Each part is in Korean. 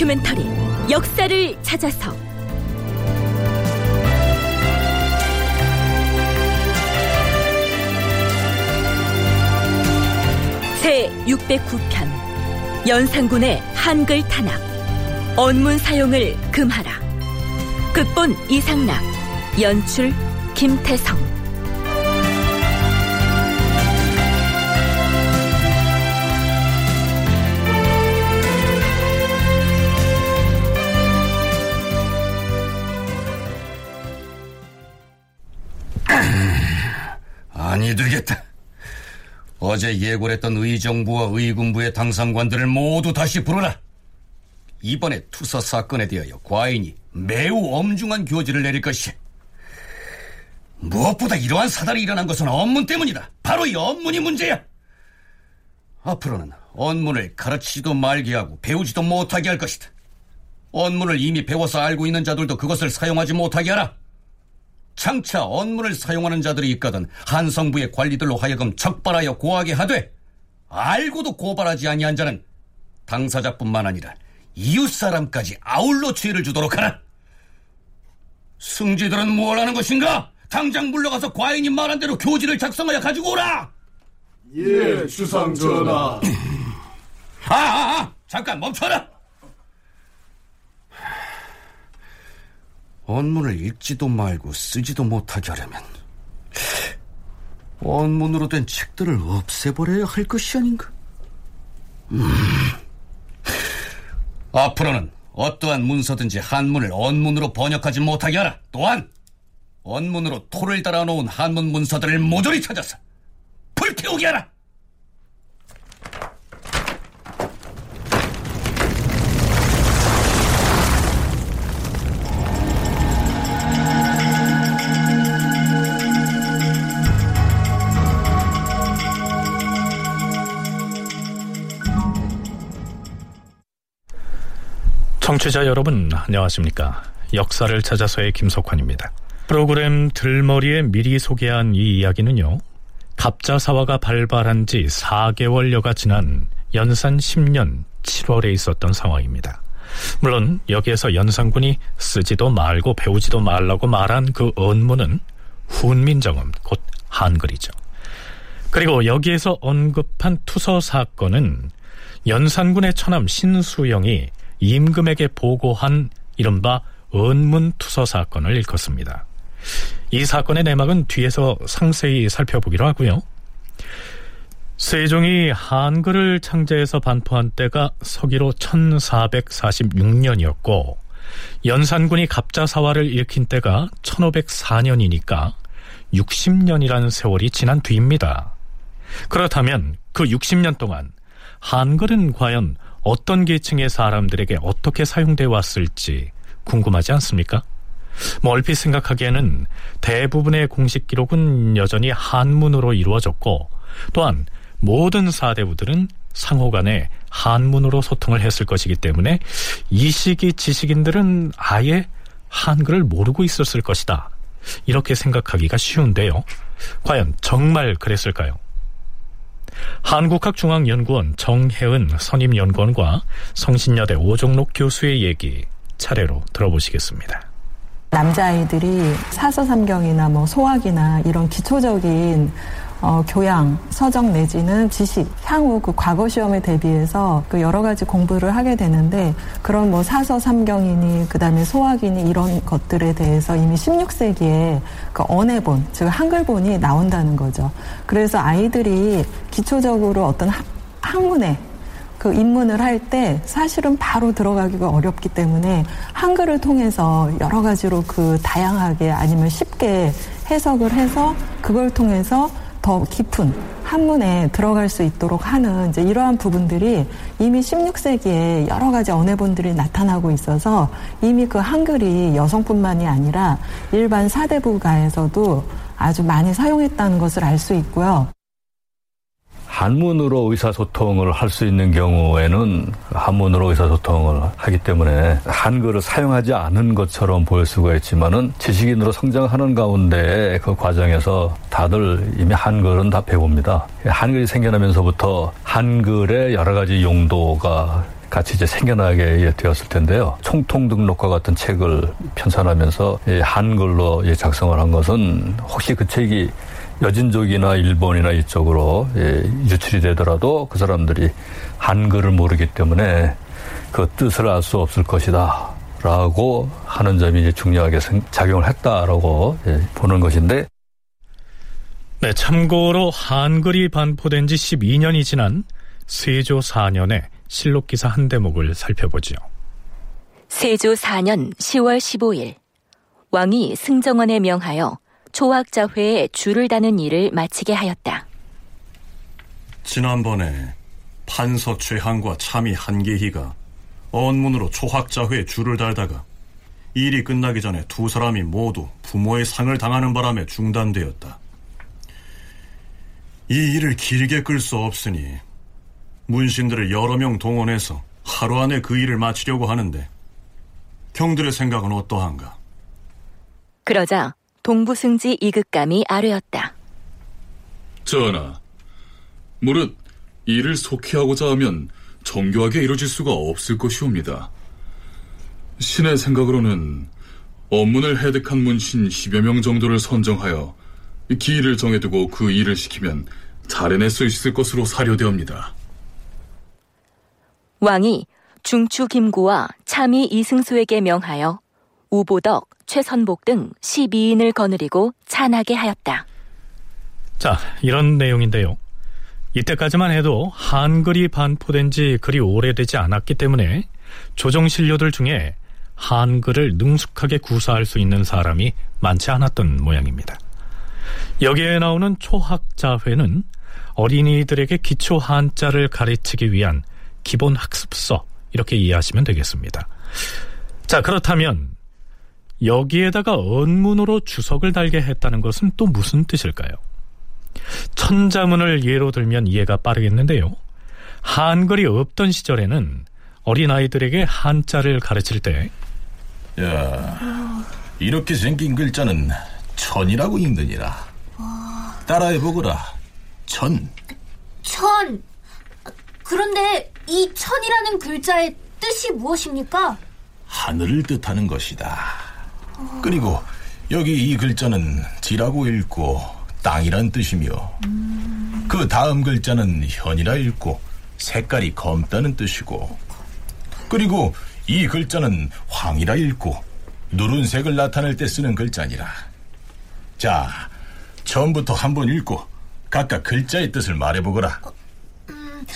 다큐멘터리 역사를 찾아서. 제 609편 연산군의 한글 탄압 언문 사용을 금하라. 극본 이상락 연출 김태성 아니 되겠다. 어제 예고했던 의정부와 의군부의 당상관들을 모두 다시 부르라. 이번에 투서 사건에 대하여 과인이 매우 엄중한 교지를 내릴 것이야. 무엇보다 이러한 사달이 일어난 것은 언문 때문이다. 바로 이 언문이 문제야. 앞으로는 언문을 가르치지도 말게 하고 배우지도 못하게 할 것이다. 언문을 이미 배워서 알고 있는 자들도 그것을 사용하지 못하게 하라. 장차 언문을 사용하는 자들이 있거든 한성부의 관리들로 하여금 적발하여 고하게 하되 알고도 고발하지 아니한 자는 당사자뿐만 아니라 이웃 사람까지 아울러 죄를 주도록 하라. 승지들은 뭘 하는 것인가? 당장 물러가서 과인이 말한 대로 교지를 작성하여 가지고 오라. 예, 주상 전하. 아, 아, 아 잠깐 멈춰라. 언문을 읽지도 말고 쓰지도 못하게 하려면 언문으로 된 책들을 없애버려야 할 것이 아닌가? 음. 앞으로는 어떠한 문서든지 한문을 언문으로 번역하지 못하게 하라. 또한 언문으로 토를 달아놓은 한문 문서들을 모조리 찾아서 불태우게 하라. 청취자 여러분 안녕하십니까? 역사를 찾아서의 김석환입니다. 프로그램 들머리에 미리 소개한 이 이야기는요 갑자사화가 발발한 지 4개월여가 지난 연산 10년 7월에 있었던 상황입니다. 물론 여기에서 연산군이 쓰지도 말고 배우지도 말라고 말한 그 언문은 훈민정음 곧 한글이죠. 그리고 여기에서 언급한 투서 사건은 연산군의 처남 신수영이 임금에게 보고한 이른바 언문투서 사건을 일컫습니다. 이 사건의 내막은 뒤에서 상세히 살펴보기로 하고요. 세종이 한글을 창제해서 반포한 때가 서기로 1446년이었고 연산군이 갑자사화를 일으킨 때가 1504년이니까 60년이라는 세월이 지난 뒤입니다. 그렇다면 그 60년 동안 한글은 과연 어떤 계층의 사람들에게 어떻게 사용돼 왔을지 궁금하지 않습니까? 뭐 얼핏 생각하기에는 대부분의 공식 기록은 여전히 한문으로 이루어졌고 또한 모든 사대부들은 상호 간에 한문으로 소통을 했을 것이기 때문에 이 시기 지식인들은 아예 한글을 모르고 있었을 것이다. 이렇게 생각하기가 쉬운데요. 과연 정말 그랬을까요? 한국학중앙연구원 정혜은 선임연구원과 성신여대 오종록 교수의 얘기 차례로 들어보시겠습니다. 남자아이들이 사서삼경이나 뭐 소학이나 이런 기초적인 어, 교양, 서적 내지는 지식, 향후 그 과거 시험에 대비해서 그 여러 가지 공부를 하게 되는데 그런 뭐 사서 삼경이니 그다음에 소학이니 이런 것들에 대해서 이미 16세기에 그 언해본, 즉 한글본이 나온다는 거죠. 그래서 아이들이 기초적으로 어떤 학문에 그 입문을 할 때 사실은 바로 들어가기가 어렵기 때문에 한글을 통해서 여러 가지로 그 다양하게 아니면 쉽게 해석을 해서 그걸 통해서 더 깊은 한문에 들어갈 수 있도록 하는 이제 이러한 부분들이 이미 16세기에 여러 가지 언해본들이 나타나고 있어서 이미 그 한글이 여성뿐만이 아니라 일반 사대부가에서도 아주 많이 사용했다는 것을 알 수 있고요. 한문으로 의사소통을 할 수 있는 경우에는 한문으로 의사소통을 하기 때문에 한글을 사용하지 않은 것처럼 보일 수가 있지만은 지식인으로 성장하는 가운데 그 과정에서 다들 이미 한글은 다 배웁니다. 한글이 생겨나면서부터 한글의 여러 가지 용도가 같이 이제 생겨나게 되었을 텐데요. 총통 등록과 같은 책을 편찬하면서 한글로 작성을 한 것은 혹시 그 책이 여진족이나 일본이나 이쪽으로 예, 유출이 되더라도 그 사람들이 한글을 모르기 때문에 그 뜻을 알 수 없을 것이다. 라고 하는 점이 이제 중요하게 작용을 했다라고 예, 보는 것인데. 네, 참고로 한글이 반포된 지 12년이 지난 세조 4년의 실록 기사 한 대목을 살펴보지요. 세조 4년 10월 15일 왕이 승정원에 명하여 초학자회에 줄을 다는 일을 마치게 하였다. 지난번에 판서 최한과 참이 한계희가 언문으로 초학자회에 줄을 달다가 일이 끝나기 전에 두 사람이 모두 부모의 상을 당하는 바람에 중단되었다. 이 일을 길게 끌 수 없으니 문신들을 여러 명 동원해서 하루 안에 그 일을 마치려고 하는데 경들의 생각은 어떠한가? 그러자 동부승지 이극감이 아뢰었다. 전하, 무릇 이를 속히 하고자 하면 정교하게 이루어질 수가 없을 것이옵니다. 신의 생각으로는 업문을 획득한 문신 10여 명 정도를 선정하여 기일을 정해두고 그 일을 시키면 잘 해낼 수 있을 것으로 사료되옵니다. 왕이 중추 김구와 참이 이승수에게 명하여 우보덕, 최선복 등 12인을 거느리고 찬하게 하였다. 자, 이런 내용인데요. 이때까지만 해도 한글이 반포된 지 그리 오래되지 않았기 때문에 조정 신료들 중에 한글을 능숙하게 구사할 수 있는 사람이 많지 않았던 모양입니다. 여기에 나오는 초학자회는 어린이들에게 기초 한자를 가르치기 위한 기본 학습서 이렇게 이해하시면 되겠습니다. 자, 그렇다면 여기에다가 언문으로 주석을 달게 했다는 것은 또 무슨 뜻일까요? 천자문을 예로 들면 이해가 빠르겠는데요. 한글이 없던 시절에는 어린아이들에게 한자를 가르칠 때 야, 이렇게 생긴 글자는 천이라고 읽느니라. 따라해보거라. 천. 천. 그런데 이 천이라는 글자의 뜻이 무엇입니까? 하늘을 뜻하는 것이다. 그리고 여기 이 글자는 지라고 읽고 땅이란 뜻이며 음... 그 다음 글자는 현이라 읽고 색깔이 검다는 뜻이고 그리고 이 글자는 황이라 읽고 누른색을 나타낼 때 쓰는 글자니라. 자, 처음부터 한번 읽고 각각 글자의 뜻을 말해보거라. 어, 음,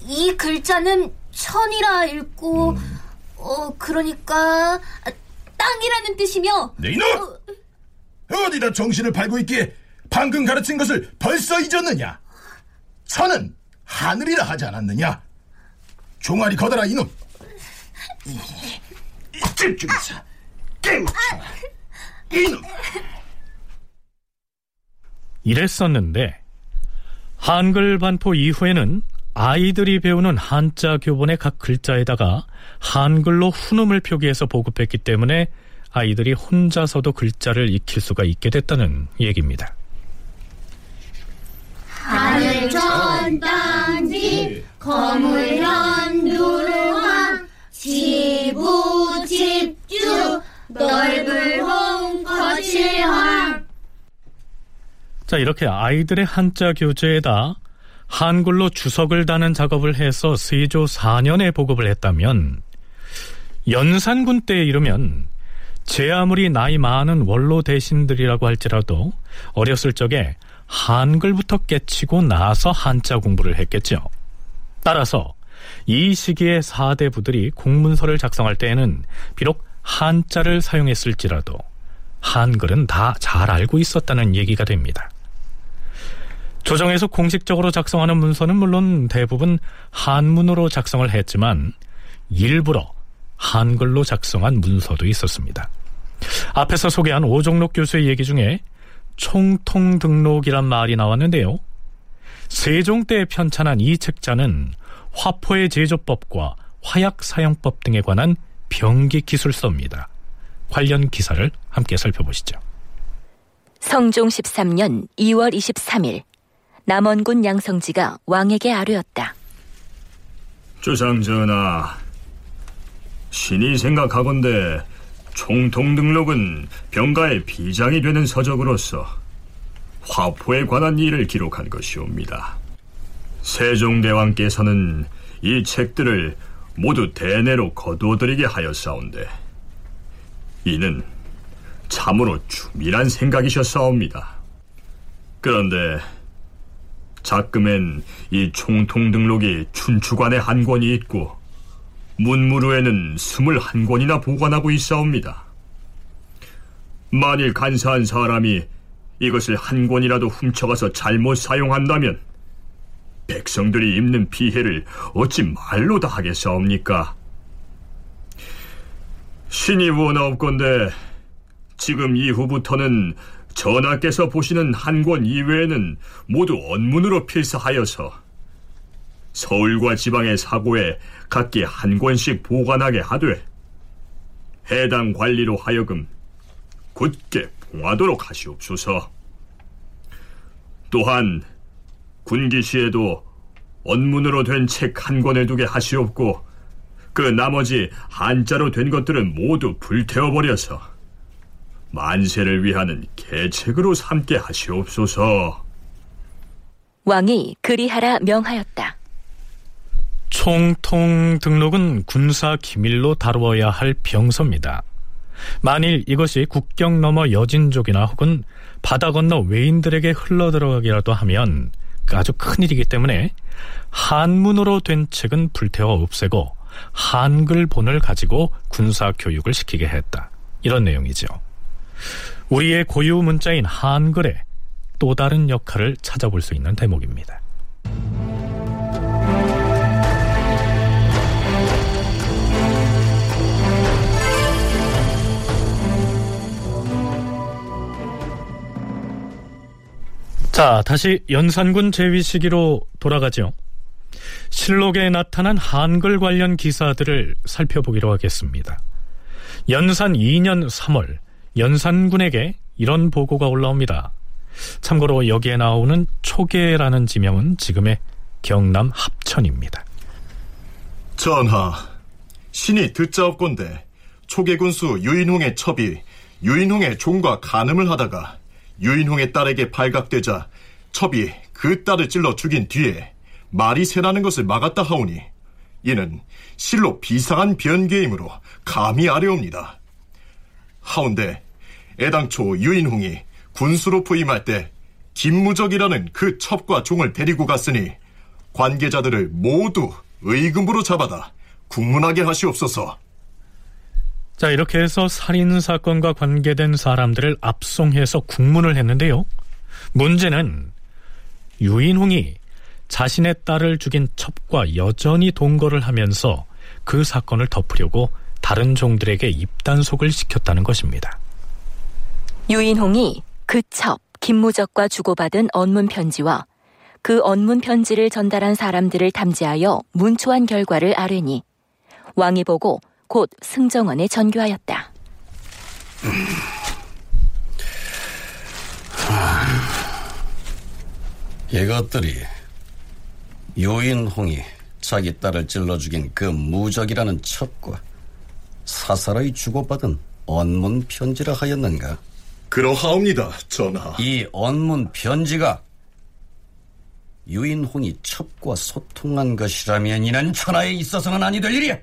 이 글자는 천이라 읽고, 음. 어, 그러니까 땅이라는 뜻이며 네 이놈! 어... 디다 정신을 팔고 있기에 방금 가르친 것을 벌써 잊었느냐? 천은 하늘이라 하지 않았느냐? 종아리 거더라 이놈! 이쯤 중에서 깨우쳐 이놈! 이랬었는데 한글 반포 이후에는 아이들이 배우는 한자 교본의 각 글자에다가 한글로 훈음을 표기해서 보급했기 때문에 아이들이 혼자서도 글자를 익힐 수가 있게 됐다는 얘기입니다. 하늘 전단지 거물현 누르황 지부 집주 넓을 홍 거칠황 자 이렇게 아이들의 한자 교재에다 한글로 주석을 다는 작업을 해서 세조 4년에 보급을 했다면 연산군 때에 이르면 제 아무리 나이 많은 원로 대신들이라고 할지라도 어렸을 적에 한글부터 깨치고 나서 한자 공부를 했겠죠. 따라서 이 시기에 사대부들이 공문서를 작성할 때에는 비록 한자를 사용했을지라도 한글은 다 잘 알고 있었다는 얘기가 됩니다. 조정에서 공식적으로 작성하는 문서는 물론 대부분 한문으로 작성을 했지만 일부러 한글로 작성한 문서도 있었습니다. 앞에서 소개한 오종록 교수의 얘기 중에 총통등록이란 말이 나왔는데요. 세종 때에 편찬한 이 책자는 화포의 제조법과 화약 사용법 등에 관한 병기 기술서입니다. 관련 기사를 함께 살펴보시죠. 성종 13년 2월 23일 남원군 양성지가 왕에게 아뢰었다. 주상 전하, 신이 생각하건대 총통 등록은 병가의 비장이 되는 서적으로서 화포에 관한 일을 기록한 것이옵니다. 세종대왕께서는 이 책들을 모두 대내로 거두어들이게 하였사온데 이는 참으로 주밀한 생각이셨사옵니다. 그런데 작금엔 이 총통 등록이 춘추관에 한 권이 있고 문무루에는 스물한 권이나 보관하고 있사옵니다. 만일 간사한 사람이 이것을 한 권이라도 훔쳐가서 잘못 사용한다면 백성들이 입는 피해를 어찌 말로 다 하겠사옵니까? 신이 원하옵건데 지금 이후부터는 전하께서 보시는 한 권 이외에는 모두 언문으로 필사하여서 서울과 지방의 사고에 각기 한 권씩 보관하게 하되 해당 관리로 하여금 굳게 봉하도록 하시옵소서. 또한 군기시에도 언문으로 된 책 한 권을 두게 하시옵고 그 나머지 한자로 된 것들은 모두 불태워 버려서 만세를 위하는 계책으로 삼게 하시옵소서. 왕이 그리하라 명하였다. 총통 등록은 군사 기밀로 다루어야 할 병서입니다. 만일 이것이 국경 너머 여진족이나 혹은 바다 건너 외인들에게 흘러들어가기라도 하면 아주 큰일이기 때문에 한문으로 된 책은 불태워 없애고 한글본을 가지고 군사 교육을 시키게 했다. 이런 내용이죠. 우리의 고유 문자인 한글의 또 다른 역할을 찾아볼 수 있는 대목입니다. 자, 다시 연산군 제위 시기로 돌아가죠. 실록에 나타난 한글 관련 기사들을 살펴보기로 하겠습니다. 연산 2년 3월 연산군에게 이런 보고가 올라옵니다. 참고로 여기에 나오는 초계라는 지명은 지금의 경남 합천입니다. 전하, 신이 듣자옵건대 초계군수 유인홍의 첩이 유인홍의 종과 간음을 하다가 유인홍의 딸에게 발각되자 첩이 그 딸을 찔러 죽인 뒤에 말이 새라는 것을 막았다 하오니 이는 실로 비상한 변계이므로 감히 아뢰옵니다. 하운데 애당초 유인홍이 군수로 부임할 때 김무적이라는 그 첩과 종을 데리고 갔으니 관계자들을 모두 의금으로 잡아다 국문하게 하시옵소서. 자, 이렇게 해서 살인 사건과 관계된 사람들을 압송해서 국문을 했는데요. 문제는 유인홍이 자신의 딸을 죽인 첩과 여전히 동거를 하면서 그 사건을 덮으려고 다른 종들에게 입단속을 시켰다는 것입니다. 유인홍이 그 첩, 김무적과 주고받은 언문 편지와 그 언문 편지를 전달한 사람들을 탐지하여 문초한 결과를 아뢰니 왕이 보고 곧 승정원에 전교하였다. 이것들이 유인홍이 자기 딸을 찔러 죽인 그 무적이라는 첩과 사사로이 주고받은 언문 편지라 하였는가? 그러하옵니다, 전하. 이 언문 편지가 유인홍이 첩과 소통한 것이라면 이는 천하에 있어서는 아니 될 일이야.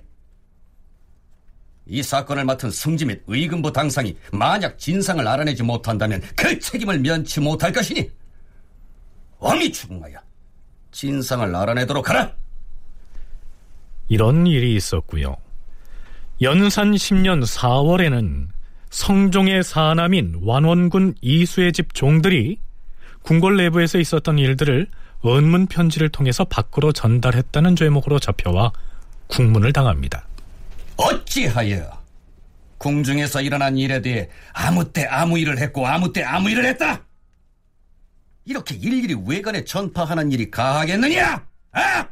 이 사건을 맡은 승지 및 의금부 당상이 만약 진상을 알아내지 못한다면 그 책임을 면치 못할 것이니 왕이 추궁하여 진상을 알아내도록 하라. 이런 일이 있었고요. 연산 10년 4월에는 성종의 사남인 완원군 이수의 집 종들이 궁궐 내부에서 있었던 일들을 언문 편지를 통해서 밖으로 전달했다는 죄목으로 잡혀와 국문을 당합니다. 어찌하여 궁중에서 일어난 일에 대해 아무 때 아무 일을 했고 아무 때 아무 일을 했다. 이렇게 일일이 외관에 전파하는 일이 가하겠느냐? 아!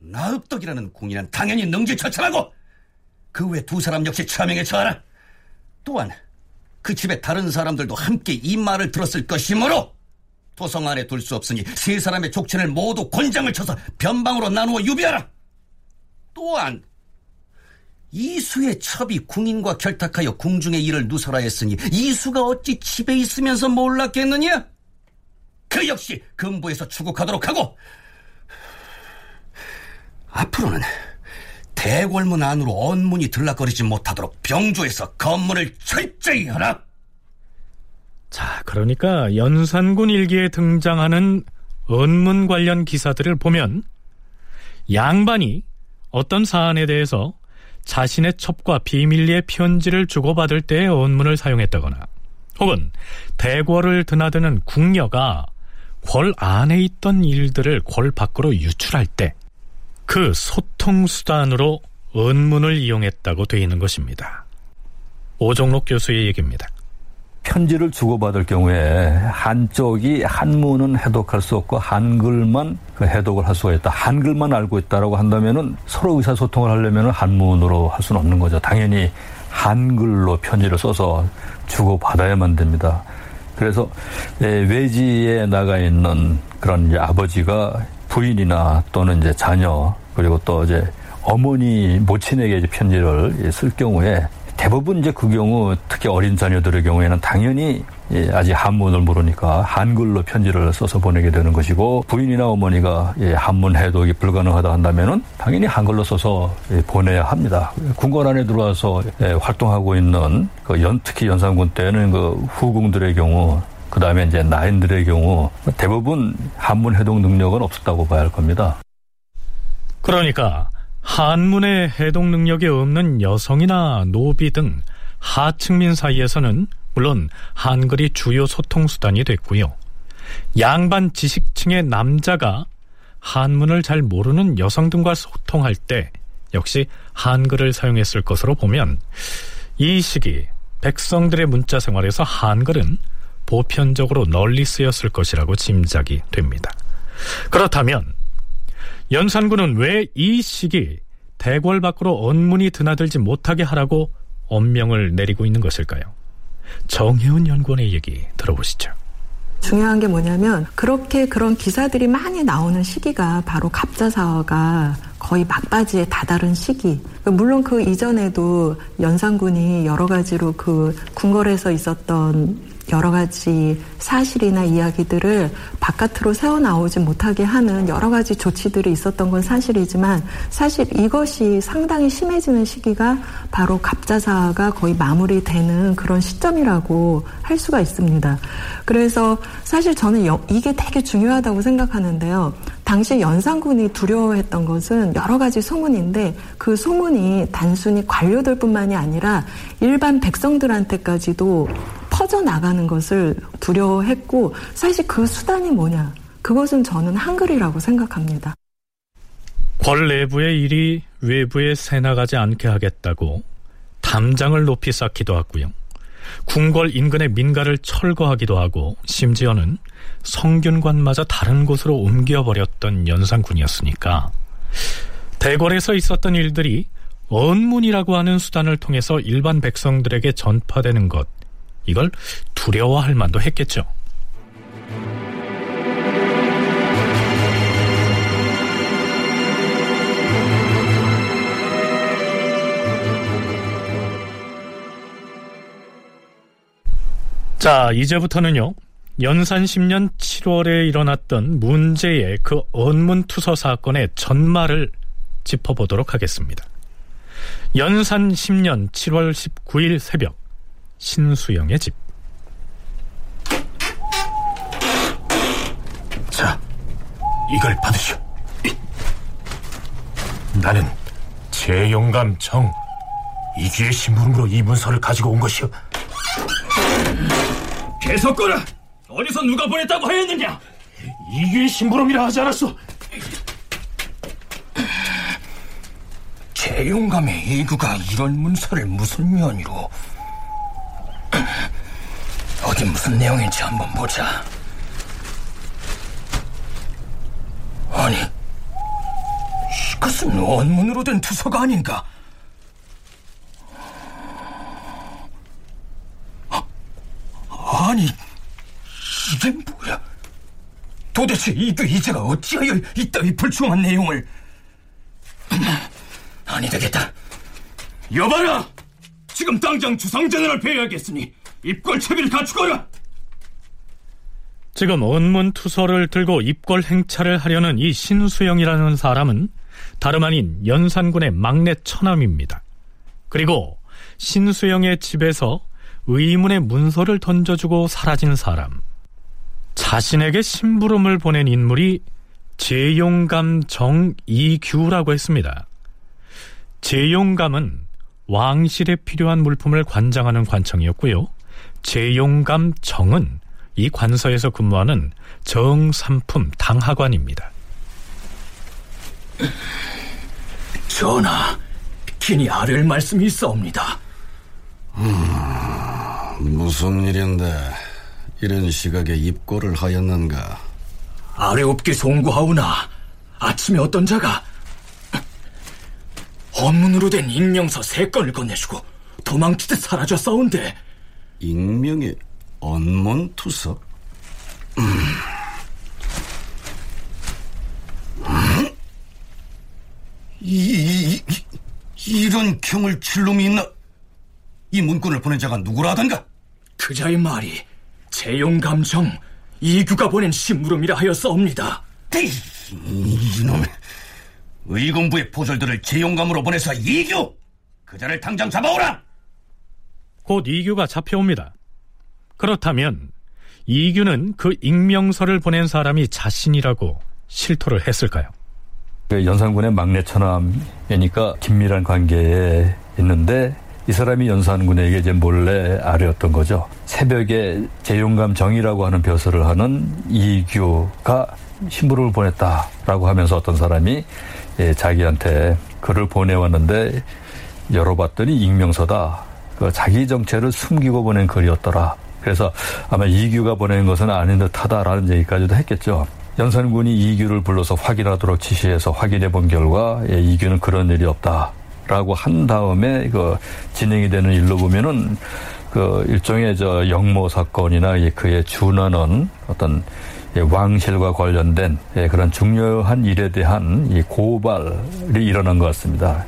나읍덕이라는 궁인은 당연히 능지처참하고 그 외 두 사람 역시 처명에 처하라. 또한 그 집의 다른 사람들도 함께 이 말을 들었을 것이므로 도성 안에 둘 수 없으니 세 사람의 족친을 모두 권장을 쳐서 변방으로 나누어 유비하라. 또한 이수의 첩이 궁인과 결탁하여 궁중의 일을 누설하 했으니 이수가 어찌 집에 있으면서 몰랐겠느냐? 그 역시 금부에서 추국하도록 하고 앞으로는 대궐문 안으로 언문이 들락거리지 못하도록 병조에서 검문을 철저히 하라. 자, 그러니까 연산군 일기에 등장하는 언문 관련 기사들을 보면 양반이 어떤 사안에 대해서 자신의 첩과 비밀리에 편지를 주고받을 때의 언문을 사용했다거나 혹은 대궐을 드나드는 궁녀가 궐 안에 있던 일들을 궐 밖으로 유출할 때 그 소통 수단으로 언문을 이용했다고 되어 있는 것입니다. 오종록 교수의 얘기입니다. 편지를 주고받을 경우에 한쪽이 한문은 해독할 수 없고 한글만 그 해독을 할 수가 있다. 한글만 알고 있다라고 한다면은 서로 의사소통을 하려면 한문으로 할 수는 없는 거죠. 당연히 한글로 편지를 써서 주고받아야만 됩니다. 그래서 예, 외지에 나가 있는 그런 이제 아버지가 부인이나 또는 이제 자녀 그리고 또 이제 어머니 모친에게 이제 편지를 쓸 경우에 대부분 이제 그 경우 특히 어린 자녀들의 경우에는 당연히 예, 아직 한문을 모르니까 한글로 편지를 써서 보내게 되는 것이고 부인이나 어머니가 예, 한문 해독이 불가능하다 한다면은 당연히 한글로 써서 예, 보내야 합니다. 궁궐 안에 들어와서 활동하고 있는 그 연, 특히 연산군 때는 그 후궁들의 경우 그 다음에 이제 나인들의 경우 대부분 한문 해독 능력은 없었다고 봐야 할 겁니다. 그러니까 한문의 해독 능력이 없는 여성이나 노비 등 하층민 사이에서는 물론 한글이 주요 소통 수단이 됐고요. 양반 지식층의 남자가 한문을 잘 모르는 여성 등과 소통할 때 역시 한글을 사용했을 것으로 보면 이 시기 백성들의 문자 생활에서 한글은 보편적으로 널리 쓰였을 것이라고 짐작이 됩니다. 그렇다면 연산군은 왜 이 시기 대궐 밖으로 언문이 드나들지 못하게 하라고 엄명을 내리고 있는 것일까요? 정혜은 연구원의 얘기 들어보시죠. 중요한 게 뭐냐면 그렇게 그런 기사들이 많이 나오는 시기가 바로 갑자사화가 거의 막바지에 다다른 시기. 물론 그 이전에도 연산군이 여러 가지로 그 궁궐에서 있었던 여러 가지 사실이나 이야기들을 바깥으로 새어 나오지 못하게 하는 여러 가지 조치들이 있었던 건 사실이지만 사실 이것이 상당히 심해지는 시기가 바로 갑자사가 거의 마무리되는 그런 시점이라고 할 수가 있습니다. 그래서 사실 저는 이게 되게 중요하다고 생각하는데요. 당시 연산군이 두려워했던 것은 여러 가지 소문인데 그 소문이 단순히 관료들뿐만이 아니라 일반 백성들한테까지도 퍼져나가는 것을 두려워했고 사실 그 수단이 뭐냐 그것은 저는 한글이라고 생각합니다. 궐 내부의 일이 외부에 새나가지 않게 하겠다고 담장을 높이 쌓기도 하고요. 궁궐 인근의 민가를 철거하기도 하고 심지어는 성균관마저 다른 곳으로 옮겨버렸던 연산군이었으니까 대궐에서 있었던 일들이 언문이라고 하는 수단을 통해서 일반 백성들에게 전파되는 것 이걸 두려워할 만도 했겠죠. 자, 이제부터는요. 연산 10년 7월에 일어났던 문제의 그 언문투서 사건의 전말을 짚어보도록 하겠습니다. 연산 10년 7월 19일 새벽 신수영의 집. 자, 이걸 받으시오. 나는 제영감 정 이귀의 심부름으로 이 문서를 가지고 온 것이오. 계속 꺼라! 어디서 누가 보냈다고 하였느냐? 이규의 심부름이라 하지 않았소? 재용감의 이구가 이런 문서를 무슨 연유로 어디 무슨 내용인지 한번 보자 아니 이것은 원문으로 된 투서가 아닌가 아니 이게 뭐야 도대체 이규 이자가 어찌하여 이따위 불충한 내용을 아니 되겠다. 여봐라! 지금 당장 주상전을 배워야겠으니 입걸 채비를 갖추거라! 지금 원문 투서를 들고 입궐 행차를 하려는 이 신수영이라는 사람은 다름 아닌 연산군의 막내 처남입니다. 그리고 신수영의 집에서 의문의 문서를 던져주고 사라진 사람. 자신에게 심부름을 보낸 인물이 재용감 정이규라고 했습니다. 재용감은 왕실에 필요한 물품을 관장하는 관청이었고요. 재용감 정은 이 관서에서 근무하는 정삼품 당하관입니다. 전하, 긴히 아를 말씀이 있사옵니다. 음, 무슨 일인데 이런 시각에 입고를 하였는가? 아래옵게 송구하오나 아침에 어떤 자가 헌문으로 된 익명서 세 건을 건네주고 도망치듯 사라졌사온데 익명의 언문투서? 음. 음? 이, 이, 이, 런 경을 칠 놈이 있나? 이 문건을 보낸 자가 누구라던가? 그자의 말이 재용 감정 이규가 보낸 신물음이라 하였사옵니다. 이놈 의군부의 포졸들을 재용감으로 보내서 이규 그자를 당장 잡아오라. 곧 이규가 잡혀옵니다. 그렇다면 이규는 그 익명서를 보낸 사람이 자신이라고 실토를 했을까요? 그 연산군의 막내 처남이니까 긴밀한 관계에 있는데 이 사람이 연산군에게 이제 몰래 아뢰었던 거죠. 새벽에 재용감 정이라고 하는 벼슬을 하는 이규가 신부를 보냈다라고 하면서 어떤 사람이 예, 자기한테 글을 보내왔는데 열어봤더니 익명서다. 그 자기 정체를 숨기고 보낸 글이었더라. 그래서 아마 이규가 보낸 것은 아닌 듯하다라는 얘기까지도 했겠죠. 연산군이 이규를 불러서 확인하도록 지시해서 확인해 본 결과 예, 이규는 그런 일이 없다 라고 한 다음에 그 진행이 되는 일로 보면은 그 일종의 저 영모 사건이나 그에 준하는 어떤 예, 왕실과 관련된 예, 그런 중요한 일에 대한 이 고발이 일어난 것 같습니다.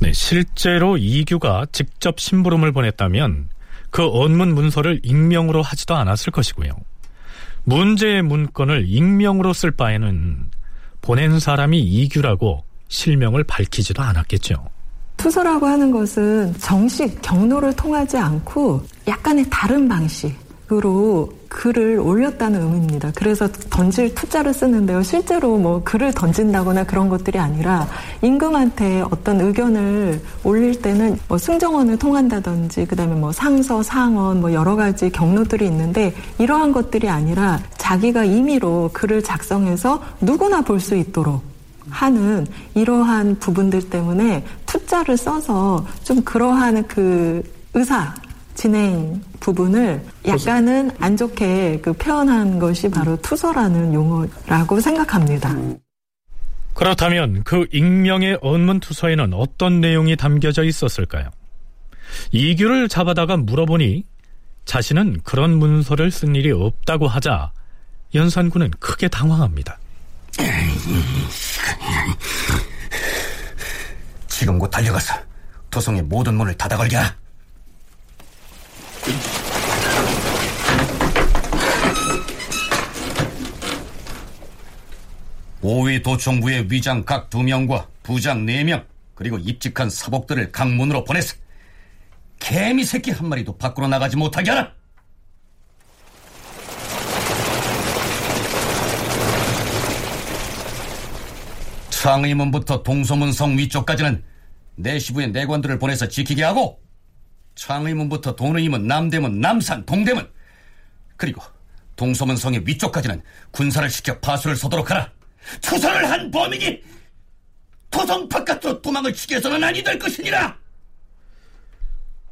네, 실제로 이규가 직접 심부름을 보냈다면 그 언문 문서를 익명으로 하지도 않았을 것이고요. 문제의 문건을 익명으로 쓸 바에는 보낸 사람이 이규라고 실명을 밝히지도 않았겠죠. 투서라고 하는 것은 정식 경로를 통하지 않고 약간의 다른 방식으로 글을 올렸다는 의미입니다. 그래서 던질 투자를 쓰는데요. 실제로 뭐 글을 던진다거나 그런 것들이 아니라 임금한테 어떤 의견을 올릴 때는 뭐 승정원을 통한다든지 그다음에 뭐 상서, 상원 뭐 여러 가지 경로들이 있는데 이러한 것들이 아니라 자기가 임의로 글을 작성해서 누구나 볼 수 있도록 하는 이러한 부분들 때문에 투자를 써서 좀 그러한 그 의사 진행 부분을 약간은 안 좋게 그 표현한 것이 바로 투서라는 용어라고 생각합니다. 그렇다면 그 익명의 언문 투서에는 어떤 내용이 담겨져 있었을까요? 이규를 잡아다가 물어보니 자신은 그런 문서를 쓴 일이 없다고 하자 연산군은 크게 당황합니다. 지금 곧 달려가서 도성의 모든 문을 닫아 걸게. 오위 도청부의 위장 각 두 명과 부장 네 명 그리고 입직한 사복들을 강문으로 보내서 개미 새끼 한 마리도 밖으로 나가지 못하게 하라. 창의문부터 동소문성 위쪽까지는 내시부의 내관들을 보내서 지키게 하고 창의문부터 돈의문, 남대문, 남산, 동대문 그리고 동서문 성의 위쪽까지는 군사를 시켜 파수를 서도록 하라. 투서를 한 범인이 토성 바깥으로 도망을 치게 해서는 아니 될 것이니라.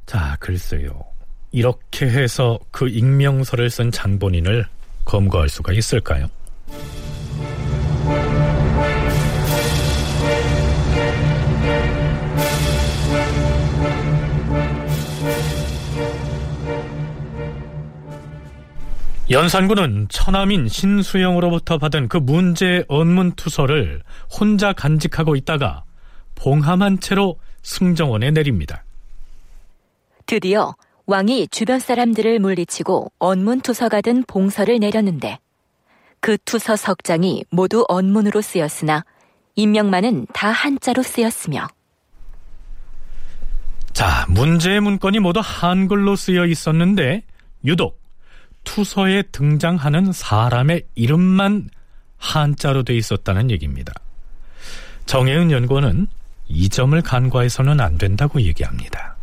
자, 글쎄요. 이렇게 해서 그 익명서를 쓴 장본인을 검거할 수가 있을까요? 연산군은 처남인 신수영으로부터 받은 그 문제 언문 투서를 혼자 간직하고 있다가 봉함한 채로 승정원에 내립니다. 드디어 왕이 주변 사람들을 물리치고 언문 투서가 든 봉서를 내렸는데 그 투서 석장이 모두 언문으로 쓰였으나 인명만은 다 한자로 쓰였으며 자, 문제의 문건이 모두 한글로 쓰여 있었는데 유독 투서에 등장하는 사람의 이름만 한자로 돼 있었다는 얘기입니다. 정혜은 연구원은 이 점을 간과해서는 안 된다고 얘기합니다.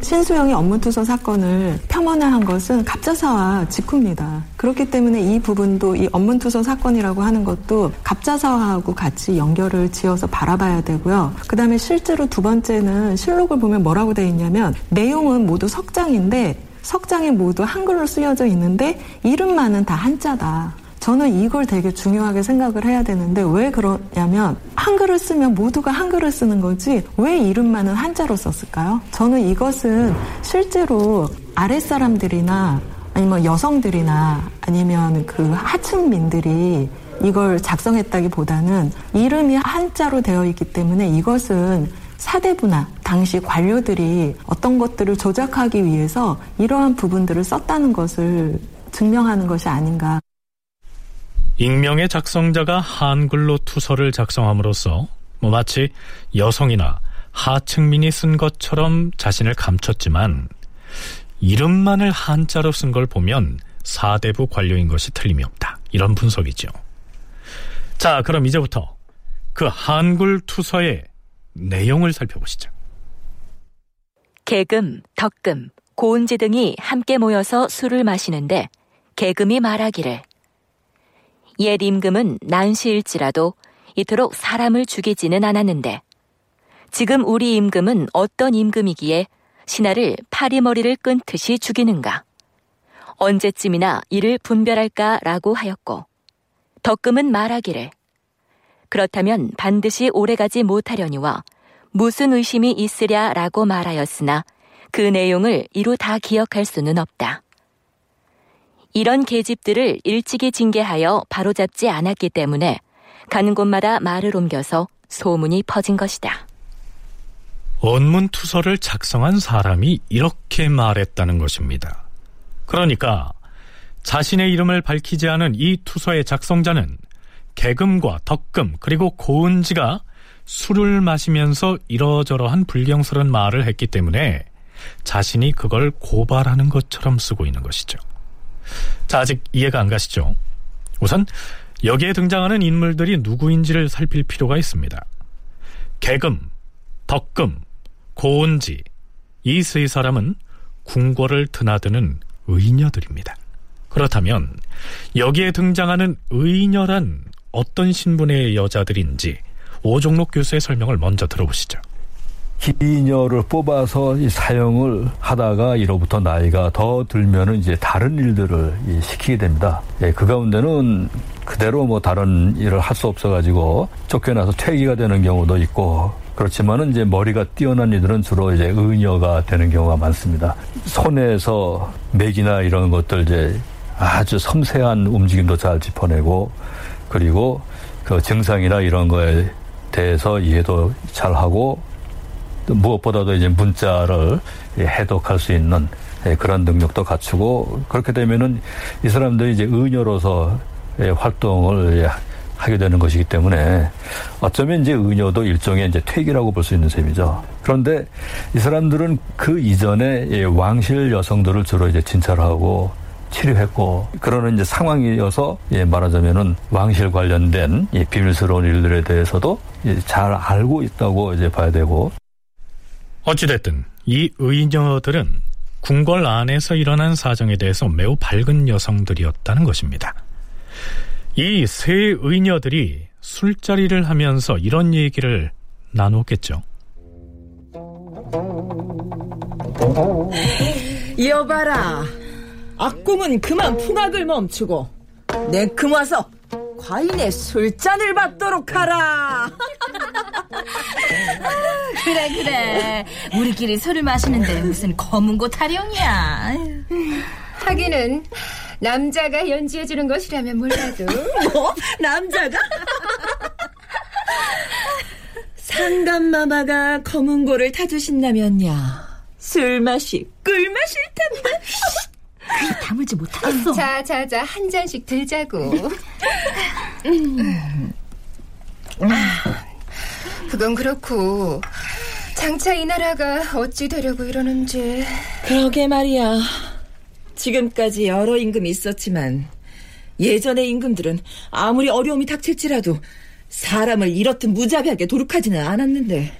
신수영이 업무투서 사건을 폄원화한 것은 갑자사와 직후입니다. 그렇기 때문에 이 부분도 이 업무투서 사건이라고 하는 것도 갑자사하고 같이 연결을 지어서 바라봐야 되고요. 그 다음에 실제로 두 번째는 실록을 보면 뭐라고 돼 있냐면 내용은 모두 석장인데 석장에 모두 한글로 쓰여져 있는데 이름만은 다 한자다. 저는 이걸 되게 중요하게 생각을 해야 되는데 왜 그러냐면 한글을 쓰면 모두가 한글을 쓰는 거지 왜 이름만은 한자로 썼을까요? 저는 이것은 실제로 아랫사람들이나 아니면 여성들이나 아니면 그 하층민들이 이걸 작성했다기보다는 이름이 한자로 되어 있기 때문에 이것은 사대부나 당시 관료들이 어떤 것들을 조작하기 위해서 이러한 부분들을 썼다는 것을 증명하는 것이 아닌가. 익명의 작성자가 한글로 투서를 작성함으로써 뭐 마치 여성이나 하층민이 쓴 것처럼 자신을 감췄지만 이름만을 한자로 쓴 걸 보면 사대부 관료인 것이 틀림이 없다. 이런 분석이죠. 자, 그럼 이제부터 그 한글 투서의 내용을 살펴보시죠. 개금, 덕금, 고은지 등이 함께 모여서 술을 마시는데 개금이 말하기를 옛 임금은 난시일지라도 이토록 사람을 죽이지는 않았는데 지금 우리 임금은 어떤 임금이기에 신하를 파리머리를 끊듯이 죽이는가? 언제쯤이나 이를 분별할까라고 하였고 덕금은 말하기를 그렇다면 반드시 오래가지 못하려니와 무슨 의심이 있으랴 라고 말하였으나 그 내용을 이루 다 기억할 수는 없다. 이런 계집들을 일찍이 징계하여 바로잡지 않았기 때문에 가는 곳마다 말을 옮겨서 소문이 퍼진 것이다. 원문 투서를 작성한 사람이 이렇게 말했다는 것입니다. 그러니까 자신의 이름을 밝히지 않은 이 투서의 작성자는 개금과 덕금 그리고 고은지가 술을 마시면서 이러저러한 불경스러운 말을 했기 때문에 자신이 그걸 고발하는 것처럼 쓰고 있는 것이죠. 자, 아직 이해가 안 가시죠? 우선 여기에 등장하는 인물들이 누구인지를 살필 필요가 있습니다. 개금, 덕금, 고은지 이 세 사람은 궁궐을 드나드는 의녀들입니다. 그렇다면 여기에 등장하는 의녀란 어떤 신분의 여자들인지 오종록 교수의 설명을 먼저 들어보시죠. 희녀를 뽑아서 사용을 하다가 이로부터 나이가 더 들면은 이제 다른 일들을 시키게 됩니다. 예, 그 가운데는 그대로 뭐 다른 일을 할 수 없어가지고 쫓겨나서 퇴기가 되는 경우도 있고 그렇지만은 이제 머리가 뛰어난 이들은 주로 이제 의녀가 되는 경우가 많습니다. 손에서 맥이나 이런 것들 이제 아주 섬세한 움직임도 잘 짚어내고 그리고 그 증상이나 이런 거에 대해서 이해도 잘 하고 무엇보다도 이제 문자를 해독할 수 있는 그런 능력도 갖추고 그렇게 되면은 이 사람들이 이제 의녀로서 활동을 하게 되는 것이기 때문에 어쩌면 이제 의녀도 일종의 이제 퇴기라고 볼 수 있는 셈이죠. 그런데 이 사람들은 그 이전에 왕실 여성들을 주로 이제 진찰하고 치료했고 그러는 이제 상황이어서 예, 말하자면은 왕실 관련된 이 비밀스러운 일들에 대해서도 잘 알고 있다고 이제 봐야 되고 어찌됐든 이 의녀들은 궁궐 안에서 일어난 사정에 대해서 매우 밝은 여성들이었다는 것입니다. 이 세 의녀들이 술자리를 하면서 이런 얘기를 나누었겠죠. 여봐라. 악궁은 그만 풍악을 멈추고 내금 와서 과인의 술잔을 받도록 하라. 그래 그래 우리끼리 술을 마시는데 무슨 검은 고 타령이야 하기는 남자가 연주해 주는 것이라면 몰라도 뭐? 남자가? 상감마마가 검은고를 타주신다면야 술 맛이 꿀맛일 텐데 귀 다물지 못하겠어. 자 자 자 한 잔씩 들자고. 그건 그렇고 장차 이 나라가 어찌 되려고 이러는지. 그러게 말이야. 지금까지 여러 임금이 있었지만 예전의 임금들은 아무리 어려움이 닥칠지라도 사람을 이렇듯 무자비하게 도륙하지는 않았는데.